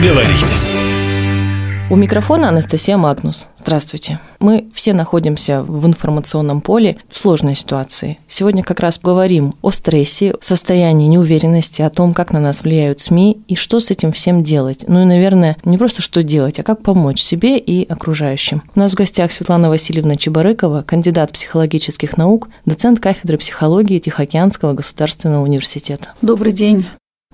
Поговорить. У микрофона Анастасия Магнус. Здравствуйте. Мы все находимся в информационном поле в сложной ситуации. Сегодня как раз поговорим о стрессе, состоянии неуверенности, о том, как на нас влияют СМИ и что с этим всем делать. Ну и, наверное, не просто что делать, а как помочь себе и окружающим. У нас в гостях Светлана Васильевна Чебарыкова, кандидат психологических наук, доцент кафедры психологии Тихоокеанского государственного университета. Добрый день.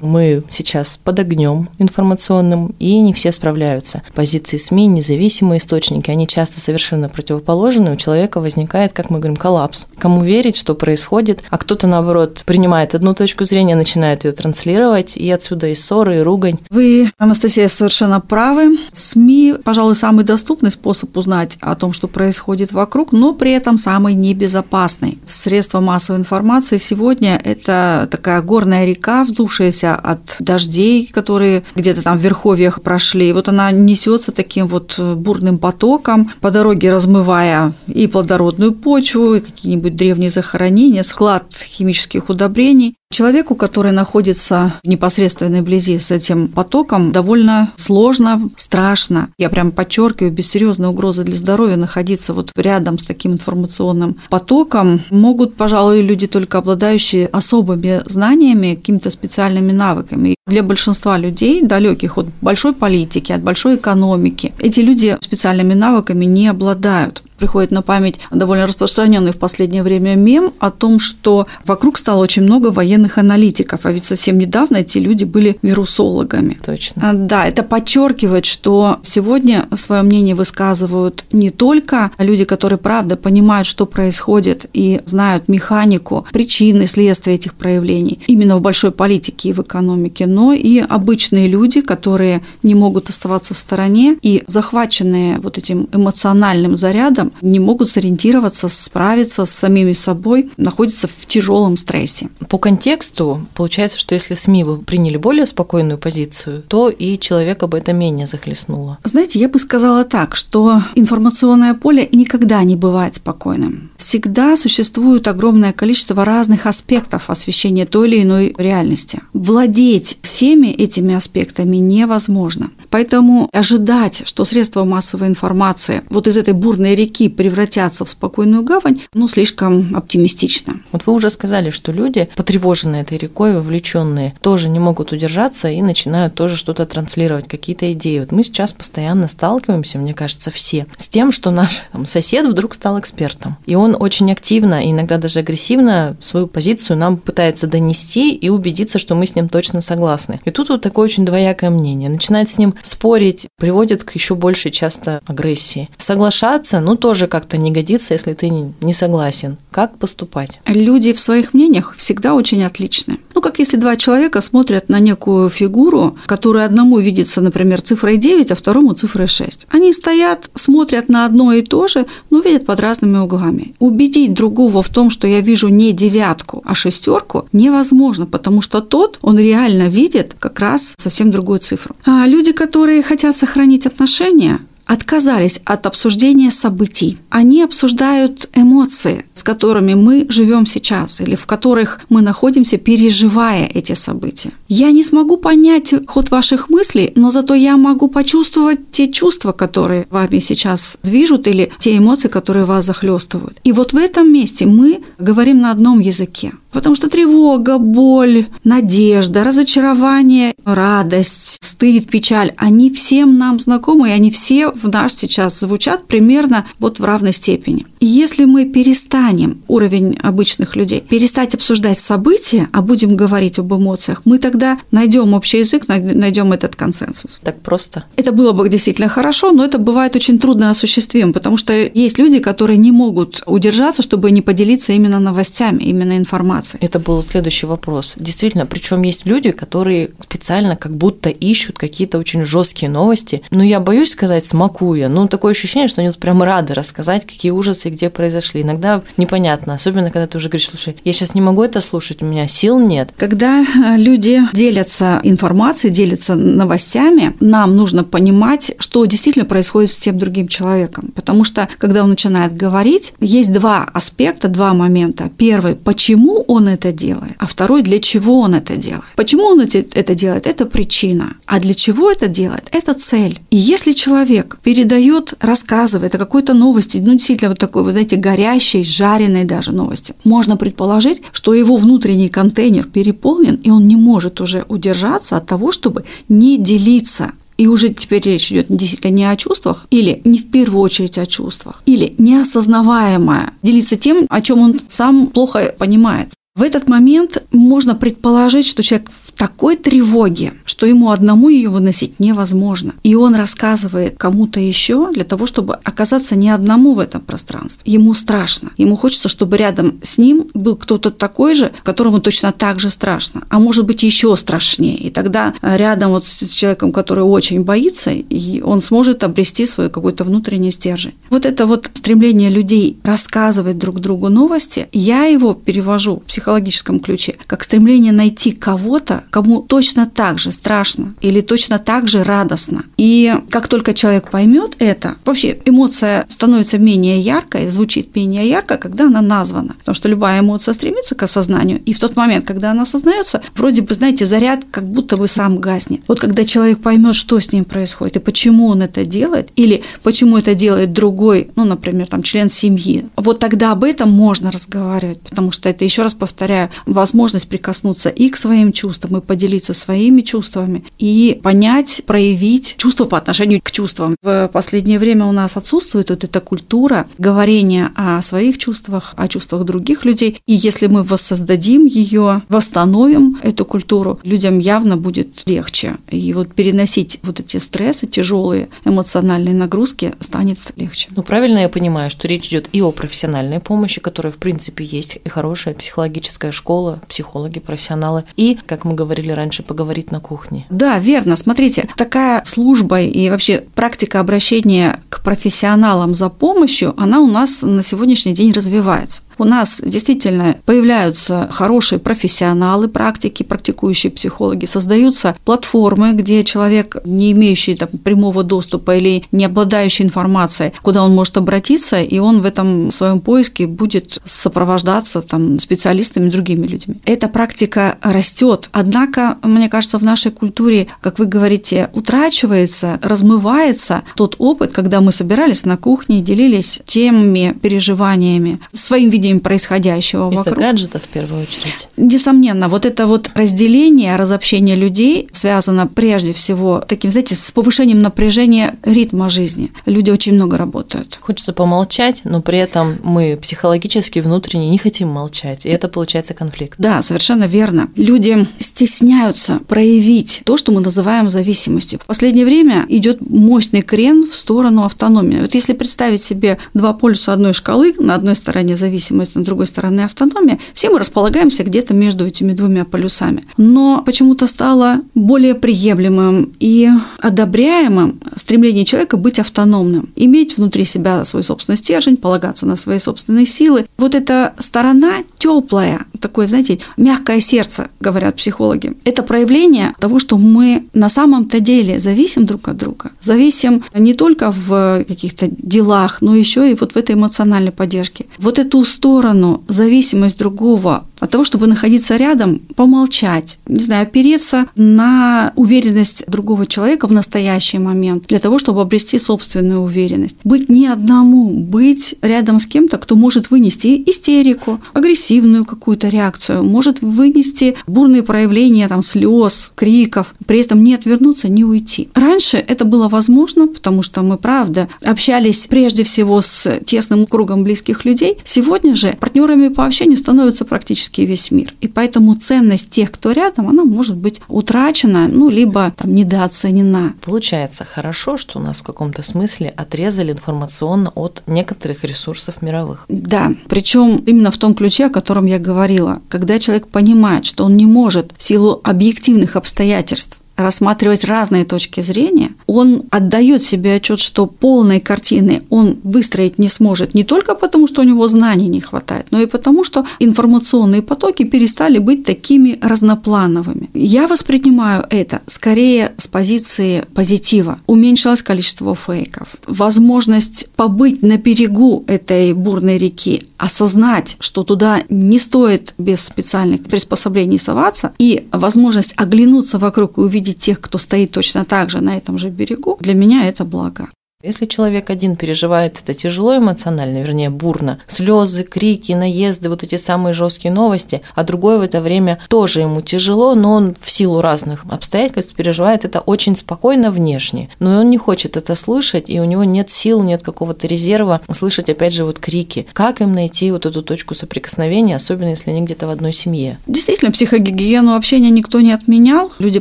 Мы сейчас под огнем информационным, и не все справляются. Позиции СМИ, независимые источники, они часто совершенно противоположны. У человека возникает, как мы говорим, коллапс. Кому верить, что происходит, а кто-то, наоборот, принимает одну точку зрения, начинает ее транслировать, и отсюда и ссоры, и ругань. Вы, Анастасия, совершенно правы. СМИ, пожалуй, самый доступный способ узнать о том, что происходит вокруг, но при этом самый небезопасный. Средства массовой информации сегодня – это такая горная река, вздувшаяся защищаемся от дождей, которые где-то там в верховьях прошли. И вот она несется таким вот бурным потоком, по дороге размывая и плодородную почву, и какие-нибудь древние захоронения, склад химических удобрений. Человеку, который находится в непосредственной близи с этим потоком, довольно сложно, страшно. Я прям подчеркиваю, без серьезной угрозы для здоровья находиться вот рядом с таким информационным потоком могут, пожалуй, люди только обладающие особыми знаниями, какими-то специальными навыками. Для большинства людей, далеких от большой политики, от большой экономики, эти люди специальными навыками не обладают приходит на память довольно распространенный в последнее время мем о том, что вокруг стало очень много военных аналитиков, а ведь совсем недавно эти люди были вирусологами. Точно. А, да, это подчеркивает, что сегодня свое мнение высказывают не только люди, которые правда понимают, что происходит и знают механику, причины, следствия этих проявлений именно в большой политике и в экономике, но и обычные люди, которые не могут оставаться в стороне и захваченные вот этим эмоциональным зарядом этом не могут сориентироваться, справиться с самими собой, находятся в тяжелом стрессе. По контексту получается, что если СМИ вы приняли более спокойную позицию, то и человека бы это менее захлестнуло. Знаете, я бы сказала так, что информационное поле никогда не бывает спокойным. Всегда существует огромное количество разных аспектов освещения той или иной реальности. Владеть всеми этими аспектами невозможно. Поэтому ожидать, что средства массовой информации вот из этой бурной реки реки превратятся в спокойную гавань, ну, слишком оптимистично. Вот вы уже сказали, что люди, потревоженные этой рекой, вовлеченные, тоже не могут удержаться и начинают тоже что-то транслировать, какие-то идеи. Вот мы сейчас постоянно сталкиваемся, мне кажется, все, с тем, что наш там, сосед вдруг стал экспертом. И он очень активно, иногда даже агрессивно свою позицию нам пытается донести и убедиться, что мы с ним точно согласны. И тут вот такое очень двоякое мнение. Начинает с ним спорить, приводит к еще большей часто агрессии. Соглашаться, ну, тоже как-то не годится, если ты не согласен. Как поступать? Люди в своих мнениях всегда очень отличны. Ну, как если два человека смотрят на некую фигуру, которая одному видится, например, цифрой 9, а второму цифрой 6. Они стоят, смотрят на одно и то же, но видят под разными углами. Убедить другого в том, что я вижу не девятку, а шестерку, невозможно, потому что тот, он реально видит как раз совсем другую цифру. А люди, которые хотят сохранить отношения, отказались от обсуждения событий. Они обсуждают эмоции, с которыми мы живем сейчас или в которых мы находимся, переживая эти события. Я не смогу понять ход ваших мыслей, но зато я могу почувствовать те чувства, которые вами сейчас движут или те эмоции, которые вас захлестывают. И вот в этом месте мы говорим на одном языке. Потому что тревога, боль, надежда, разочарование, радость, стыд, печаль, они всем нам знакомы, и они все в нас сейчас звучат примерно вот в равной степени. И если мы перестанем, уровень обычных людей, перестать обсуждать события, а будем говорить об эмоциях, мы тогда найдем общий язык, найдем этот консенсус. Так просто. Это было бы действительно хорошо, но это бывает очень трудно осуществим, потому что есть люди, которые не могут удержаться, чтобы не поделиться именно новостями, именно информацией. Это был следующий вопрос. Действительно, причем есть люди, которые специально как будто ищут какие-то очень жесткие новости. Но я боюсь сказать с смакуя. Ну, такое ощущение, что они вот прям рады рассказать, какие ужасы где произошли. Иногда непонятно, особенно когда ты уже говоришь, слушай, я сейчас не могу это слушать, у меня сил нет. Когда э, люди делятся информацией, делятся новостями, нам нужно понимать, что действительно происходит с тем другим человеком. Потому что, когда он начинает говорить, есть два аспекта, два момента. Первый, почему он это делает, а второй, для чего он это делает. Почему он это делает, это причина. А для чего это делает, это цель. И если человек передает, рассказывает о какой-то новости, ну, действительно, вот такой, вот знаете, горящей, жареной даже новости, можно предположить, что его внутренний контейнер переполнен, и он не может уже удержаться от того, чтобы не делиться. И уже теперь речь идет действительно не о чувствах, или не в первую очередь о чувствах, или неосознаваемое, делиться тем, о чем он сам плохо понимает. В этот момент можно предположить, что человек такой тревоге, что ему одному ее выносить невозможно. И он рассказывает кому-то еще для того, чтобы оказаться не одному в этом пространстве. Ему страшно. Ему хочется, чтобы рядом с ним был кто-то такой же, которому точно так же страшно, а может быть еще страшнее. И тогда рядом вот с человеком, который очень боится, и он сможет обрести свой какой-то внутренний стержень. Вот это вот стремление людей рассказывать друг другу новости, я его перевожу в психологическом ключе, как стремление найти кого-то, кому точно так же страшно или точно так же радостно. И как только человек поймет это, вообще эмоция становится менее яркой, звучит менее ярко, когда она названа. Потому что любая эмоция стремится к осознанию, и в тот момент, когда она осознается, вроде бы, знаете, заряд как будто бы сам гаснет. Вот когда человек поймет, что с ним происходит и почему он это делает, или почему это делает другой, ну, например, там, член семьи, вот тогда об этом можно разговаривать, потому что это, еще раз повторяю, возможность прикоснуться и к своим чувствам, и поделиться своими чувствами, и понять, проявить чувства по отношению к чувствам. В последнее время у нас отсутствует вот эта культура говорения о своих чувствах, о чувствах других людей. И если мы воссоздадим ее, восстановим эту культуру, людям явно будет легче. И вот переносить вот эти стрессы, тяжелые эмоциональные нагрузки станет легче. Ну, правильно я понимаю, что речь идет и о профессиональной помощи, которая, в принципе, есть, и хорошая психологическая школа, психологи, профессионалы. И, как мы говорили раньше, поговорить на кухне. Да, верно. Смотрите, такая служба и вообще практика обращения к профессионалам за помощью, она у нас на сегодняшний день развивается. У нас действительно появляются хорошие профессионалы практики, практикующие психологи, создаются платформы, где человек, не имеющий там, прямого доступа или не обладающий информацией, куда он может обратиться, и он в этом своем поиске будет сопровождаться там, специалистами, другими людьми. Эта практика растет, однако, мне кажется, в нашей культуре, как вы говорите, утрачивается, размывается тот опыт, когда мы собирались на кухне и делились темами, переживаниями, своим видением видением происходящего Из-за вокруг. гаджетов в первую очередь. Несомненно, вот это вот разделение, разобщение людей связано прежде всего таким, знаете, с повышением напряжения ритма жизни. Люди очень много работают. Хочется помолчать, но при этом мы психологически внутренне не хотим молчать, и это получается конфликт. Да, совершенно верно. Люди стесняются проявить то, что мы называем зависимостью. В последнее время идет мощный крен в сторону автономии. Вот если представить себе два полюса одной шкалы, на одной стороне зависимость, независимость, на другой стороны автономия, все мы располагаемся где-то между этими двумя полюсами. Но почему-то стало более приемлемым и одобряемым стремление человека быть автономным, иметь внутри себя свой собственный стержень, полагаться на свои собственные силы. Вот эта сторона теплая, такое, знаете, мягкое сердце, говорят психологи. Это проявление того, что мы на самом-то деле зависим друг от друга. Зависим не только в каких-то делах, но еще и вот в этой эмоциональной поддержке. Вот эту сторону зависимость другого от того, чтобы находиться рядом, помолчать, не знаю, опереться на уверенность другого человека в настоящий момент, для того, чтобы обрести собственную уверенность. Быть не одному, быть рядом с кем-то, кто может вынести истерику, агрессивную какую-то реакцию, может вынести бурные проявления там, слез, криков, при этом не отвернуться, не уйти. Раньше это было возможно, потому что мы, правда, общались прежде всего с тесным кругом близких людей. Сегодня же партнерами по общению становятся практически весь мир. И поэтому ценность тех, кто рядом, она может быть утрачена, ну, либо там, недооценена. Получается, хорошо, что у нас в каком-то смысле отрезали информационно от некоторых ресурсов мировых. Да, причем именно в том ключе, о котором я говорила. Когда человек понимает, что он не может в силу объективных обстоятельств рассматривать разные точки зрения, он отдает себе отчет, что полной картины он выстроить не сможет не только потому, что у него знаний не хватает, но и потому, что информационные потоки перестали быть такими разноплановыми. Я воспринимаю это скорее с позиции позитива. Уменьшилось количество фейков. Возможность побыть на берегу этой бурной реки, осознать, что туда не стоит без специальных приспособлений соваться, и возможность оглянуться вокруг и увидеть тех, кто стоит точно так же на этом же берегу, для меня это благо. Если человек один переживает это тяжело эмоционально, вернее, бурно, слезы, крики, наезды, вот эти самые жесткие новости, а другой в это время тоже ему тяжело, но он в силу разных обстоятельств переживает это очень спокойно внешне. Но он не хочет это слышать, и у него нет сил, нет какого-то резерва слышать, опять же, вот крики. Как им найти вот эту точку соприкосновения, особенно если они где-то в одной семье? Действительно, психогигиену общения никто не отменял. Люди,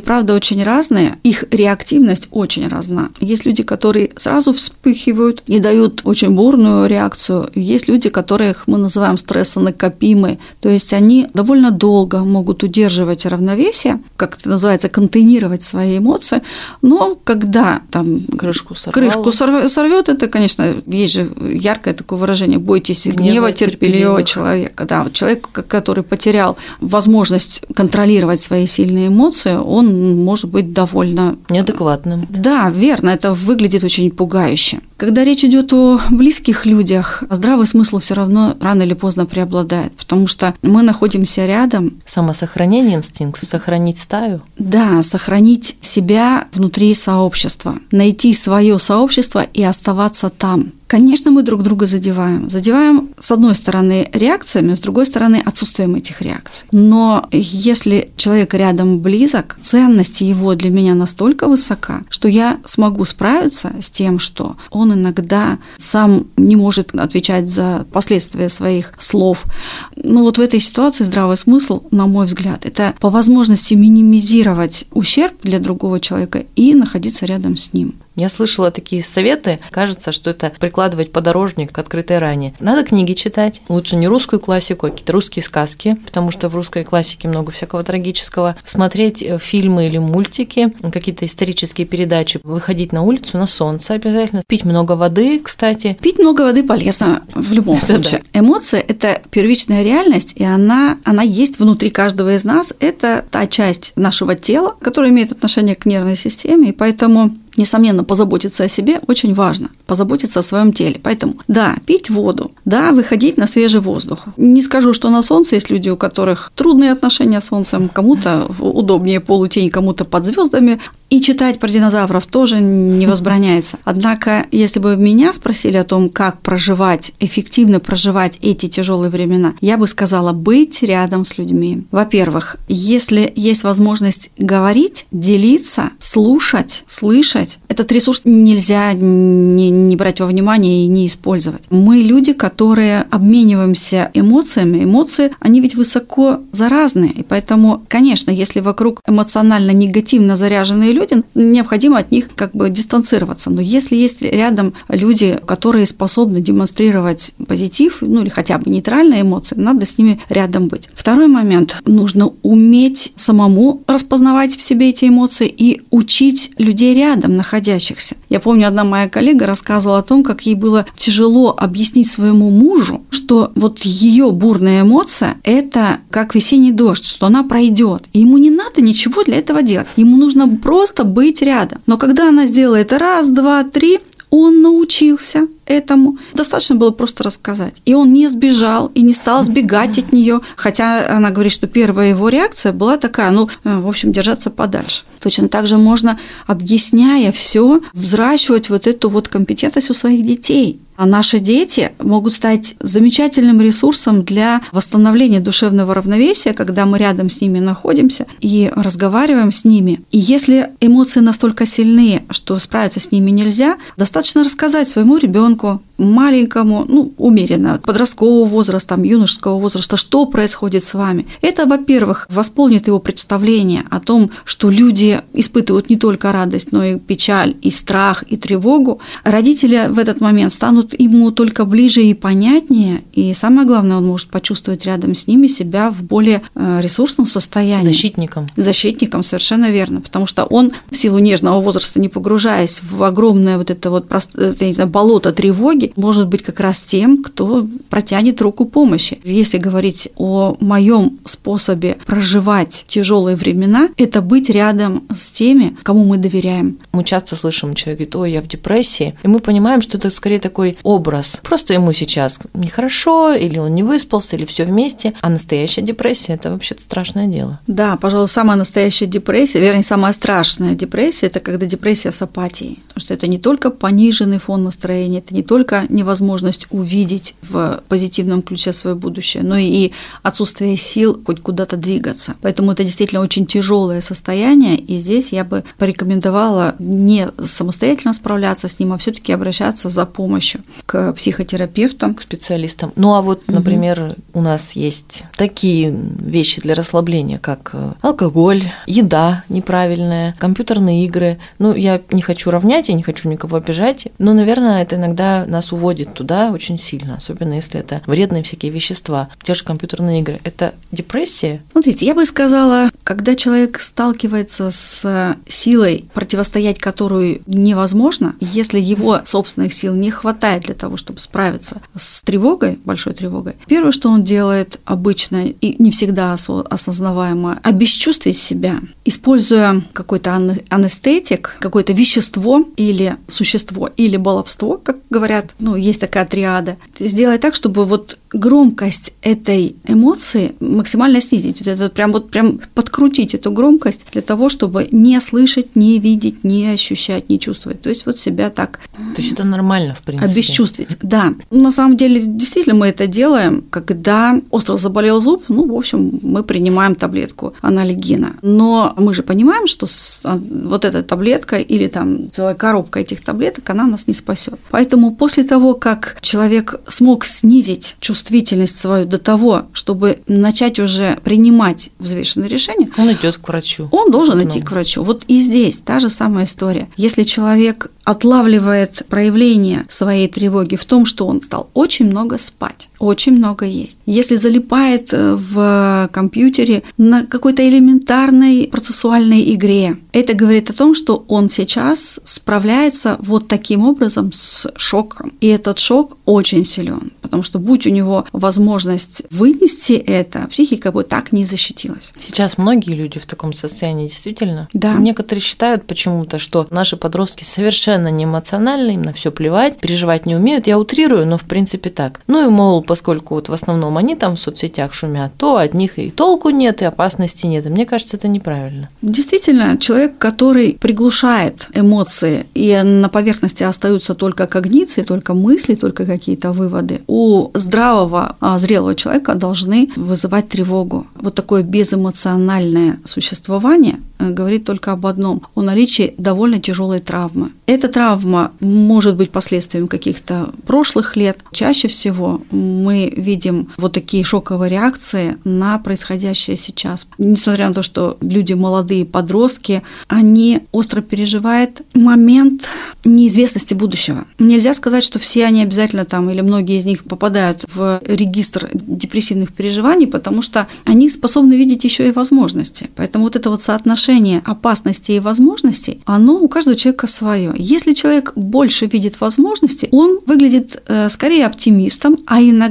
правда, очень разные. Их реактивность очень разна. Есть люди, которые сразу вспыхивают и дают очень бурную реакцию. Есть люди, которых мы называем стрессонакопимые, то есть они довольно долго могут удерживать равновесие, как это называется, контейнировать свои эмоции, но когда там крышку, сорвало. крышку сорвет, это, конечно, есть же яркое такое выражение «бойтесь гнева, гнева терпеливого человека». Да, вот человек, который потерял возможность контролировать свои сильные эмоции, он может быть довольно... Неадекватным. Да, верно, это выглядит очень пугающе пугающе. Когда речь идет о близких людях, здравый смысл все равно рано или поздно преобладает, потому что мы находимся рядом. Самосохранение инстинкт, сохранить стаю? Да, сохранить себя внутри сообщества, найти свое сообщество и оставаться там. Конечно, мы друг друга задеваем. Задеваем, с одной стороны, реакциями, с другой стороны, отсутствием этих реакций. Но если человек рядом близок, ценность его для меня настолько высока, что я смогу справиться с тем, что он иногда сам не может отвечать за последствия своих слов. Ну вот в этой ситуации здравый смысл, на мой взгляд, это по возможности минимизировать ущерб для другого человека и находиться рядом с ним. Я слышала такие советы. Кажется, что это прикладывать подорожник к открытой ране. Надо книги читать. Лучше не русскую классику, а какие-то русские сказки, потому что в русской классике много всякого трагического. Смотреть э, фильмы или мультики, какие-то исторические передачи. Выходить на улицу на солнце обязательно. Пить много воды, кстати. Пить много воды полезно в любом случае. Да. Эмоции – это первичная реальность, и она, она есть внутри каждого из нас. Это та часть нашего тела, которая имеет отношение к нервной системе, и поэтому несомненно, позаботиться о себе очень важно, позаботиться о своем теле. Поэтому, да, пить воду, да, выходить на свежий воздух. Не скажу, что на солнце есть люди, у которых трудные отношения с солнцем, кому-то удобнее полутень, кому-то под звездами, и читать про динозавров тоже не возбраняется. Однако, если бы меня спросили о том, как проживать, эффективно проживать эти тяжелые времена, я бы сказала быть рядом с людьми. Во-первых, если есть возможность говорить, делиться, слушать, слышать, этот ресурс нельзя не, не брать во внимание и не использовать. Мы люди, которые обмениваемся эмоциями. Эмоции, они ведь высоко заразные. И поэтому, конечно, если вокруг эмоционально негативно заряженные люди, необходимо от них как бы дистанцироваться. Но если есть рядом люди, которые способны демонстрировать позитив, ну или хотя бы нейтральные эмоции, надо с ними рядом быть. Второй момент. Нужно уметь самому распознавать в себе эти эмоции и учить людей рядом находящихся. Я помню, одна моя коллега рассказывала о том, как ей было тяжело объяснить своему мужу, что вот ее бурная эмоция – это как весенний дождь, что она пройдет. Ему не надо ничего для этого делать. Ему нужно просто просто быть рядом. Но когда она сделала это раз, два, три, он научился этому. Достаточно было просто рассказать. И он не сбежал и не стал сбегать от нее. Хотя она говорит, что первая его реакция была такая, ну, э, в общем, держаться подальше. Точно так же можно, объясняя все, взращивать вот эту вот компетентность у своих детей. А наши дети могут стать замечательным ресурсом для восстановления душевного равновесия, когда мы рядом с ними находимся и разговариваем с ними. И если эмоции настолько сильные, что справиться с ними нельзя, достаточно рассказать своему ребенку, маленькому, ну, умеренно, подросткового возраста, там, юношеского возраста, что происходит с вами. Это, во-первых, восполнит его представление о том, что люди испытывают не только радость, но и печаль, и страх, и тревогу. Родители в этот момент станут ему только ближе и понятнее, и самое главное, он может почувствовать рядом с ними себя в более э, ресурсном состоянии. Защитником. Защитником, совершенно верно, потому что он в силу нежного возраста, не погружаясь в огромное вот это вот, это, не знаю, болото тревоги, может быть как раз тем, кто протянет руку помощи. Если говорить о моем способе проживать тяжелые времена, это быть рядом с теми, кому мы доверяем. Мы часто слышим, человек говорит, ой, я в депрессии, и мы понимаем, что это скорее такой образ. Просто ему сейчас нехорошо, или он не выспался, или все вместе, а настоящая депрессия – это вообще-то страшное дело. Да, пожалуй, самая настоящая депрессия, вернее, самая страшная депрессия – это когда депрессия с апатией, потому что это не только пониженный фон настроения, это не только невозможность увидеть в позитивном ключе свое будущее, но и отсутствие сил хоть куда-то двигаться. Поэтому это действительно очень тяжелое состояние, и здесь я бы порекомендовала не самостоятельно справляться с ним, а все-таки обращаться за помощью к психотерапевтам, к специалистам. Ну а вот, например, угу. у нас есть такие вещи для расслабления, как э, алкоголь, еда неправильная, компьютерные игры. Ну, я не хочу равнять, я не хочу никого обижать, но, наверное, это иногда нас уводит туда очень сильно, особенно если это вредные всякие вещества, те же компьютерные игры. Это депрессия? Смотрите, я бы сказала, когда человек сталкивается с силой, противостоять которую невозможно, если его собственных сил не хватает для того, чтобы справиться с тревогой, большой тревогой, первое, что он делает обычно и не всегда осознаваемо, обесчувствить себя, используя какой-то анестетик, какое-то вещество или существо, или баловство, как говорят ну, есть такая триада, сделать так, чтобы вот громкость этой эмоции максимально снизить. Вот это прям вот прям подкрутить эту громкость для того, чтобы не слышать, не видеть, не ощущать, не чувствовать. То есть вот себя так. То есть это нормально, в принципе. Обесчувствовать. Да. На самом деле, действительно, мы это делаем, когда остро заболел зуб, ну, в общем, мы принимаем таблетку анальгина. Но мы же понимаем, что а, вот эта таблетка или там целая коробка этих таблеток, она нас не спасет. Поэтому после того, как человек смог снизить чувствительность свою до того, чтобы начать уже принимать взвешенные решения, он идет к врачу. Он должен идти к врачу. Вот и здесь та же самая история. Если человек отлавливает проявление своей тревоги в том, что он стал очень много спать, очень много есть. Если залипает э, в компьютере на какой-то элементарной процессуальной игре, это говорит о том, что он сейчас справляется вот таким образом с шоком. И этот шок очень силен, потому что будь у него возможность вынести это, психика бы так не защитилась. Сейчас многие люди в таком состоянии действительно. Да. Некоторые считают почему-то, что наши подростки совершенно не эмоциональны, им на все плевать, переживать не умеют. Я утрирую, но в принципе так. Ну и мол, поскольку вот в основном они там в соцсетях шумят, то от них и толку нет, и опасности нет. Мне кажется, это неправильно. Действительно, человек, который приглушает эмоции, и на поверхности остаются только когниции, только мысли, только какие-то выводы, у здравого, а, зрелого человека должны вызывать тревогу. Вот такое безэмоциональное существование э, говорит только об одном – о наличии довольно тяжелой травмы. Эта травма может быть последствием каких-то прошлых лет. Чаще всего мы видим вот такие шоковые реакции на происходящее сейчас. Несмотря на то, что люди молодые, подростки, они остро переживают момент неизвестности будущего. Нельзя сказать, что все они обязательно там или многие из них попадают в регистр депрессивных переживаний, потому что они способны видеть еще и возможности. Поэтому вот это вот соотношение опасности и возможностей, оно у каждого человека свое. Если человек больше видит возможности, он выглядит э, скорее оптимистом, а иногда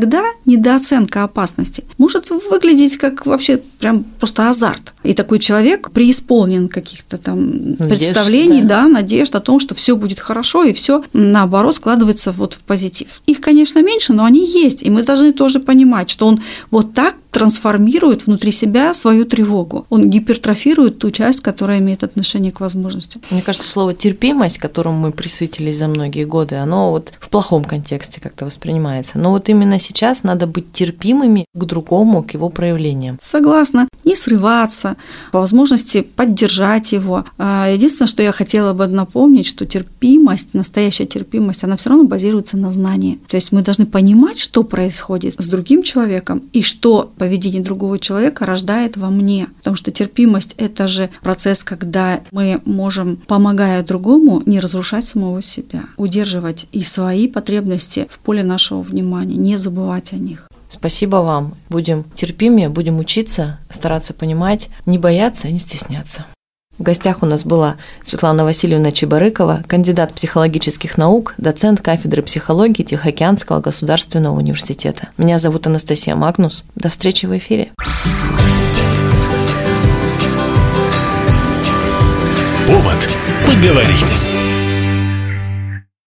недооценка опасности может выглядеть как вообще прям просто азарт. И такой человек преисполнен каких-то там надежд, представлений, да? да, надежд о том, что все будет хорошо и все наоборот складывается вот в позитив. Их, конечно, меньше, но они есть, и мы должны тоже понимать, что он вот так трансформирует внутри себя свою тревогу. Он гипертрофирует ту часть, которая имеет отношение к возможностям. Мне кажется, слово терпимость, которому мы присытились за многие годы, оно вот в плохом контексте как-то воспринимается. Но вот именно сейчас надо быть терпимыми к другому, к его проявлениям. Согласна. Не срываться, по возможности поддержать его. А, единственное, что я хотела бы напомнить, что терпимость, настоящая терпимость, она все равно базируется на знании. То есть мы должны понимать, что происходит с другим человеком и что поведение другого человека рождает во мне. Потому что терпимость – это же процесс, когда мы можем, помогая другому, не разрушать самого себя, удерживать и свои потребности в поле нашего внимания, не забывать о них. Спасибо вам. Будем терпимее, будем учиться, стараться понимать, не бояться и не стесняться. В гостях у нас была Светлана Васильевна Чебарыкова, кандидат психологических наук, доцент кафедры психологии Тихоокеанского государственного университета. Меня зовут Анастасия Магнус. До встречи в эфире. Повод поговорить.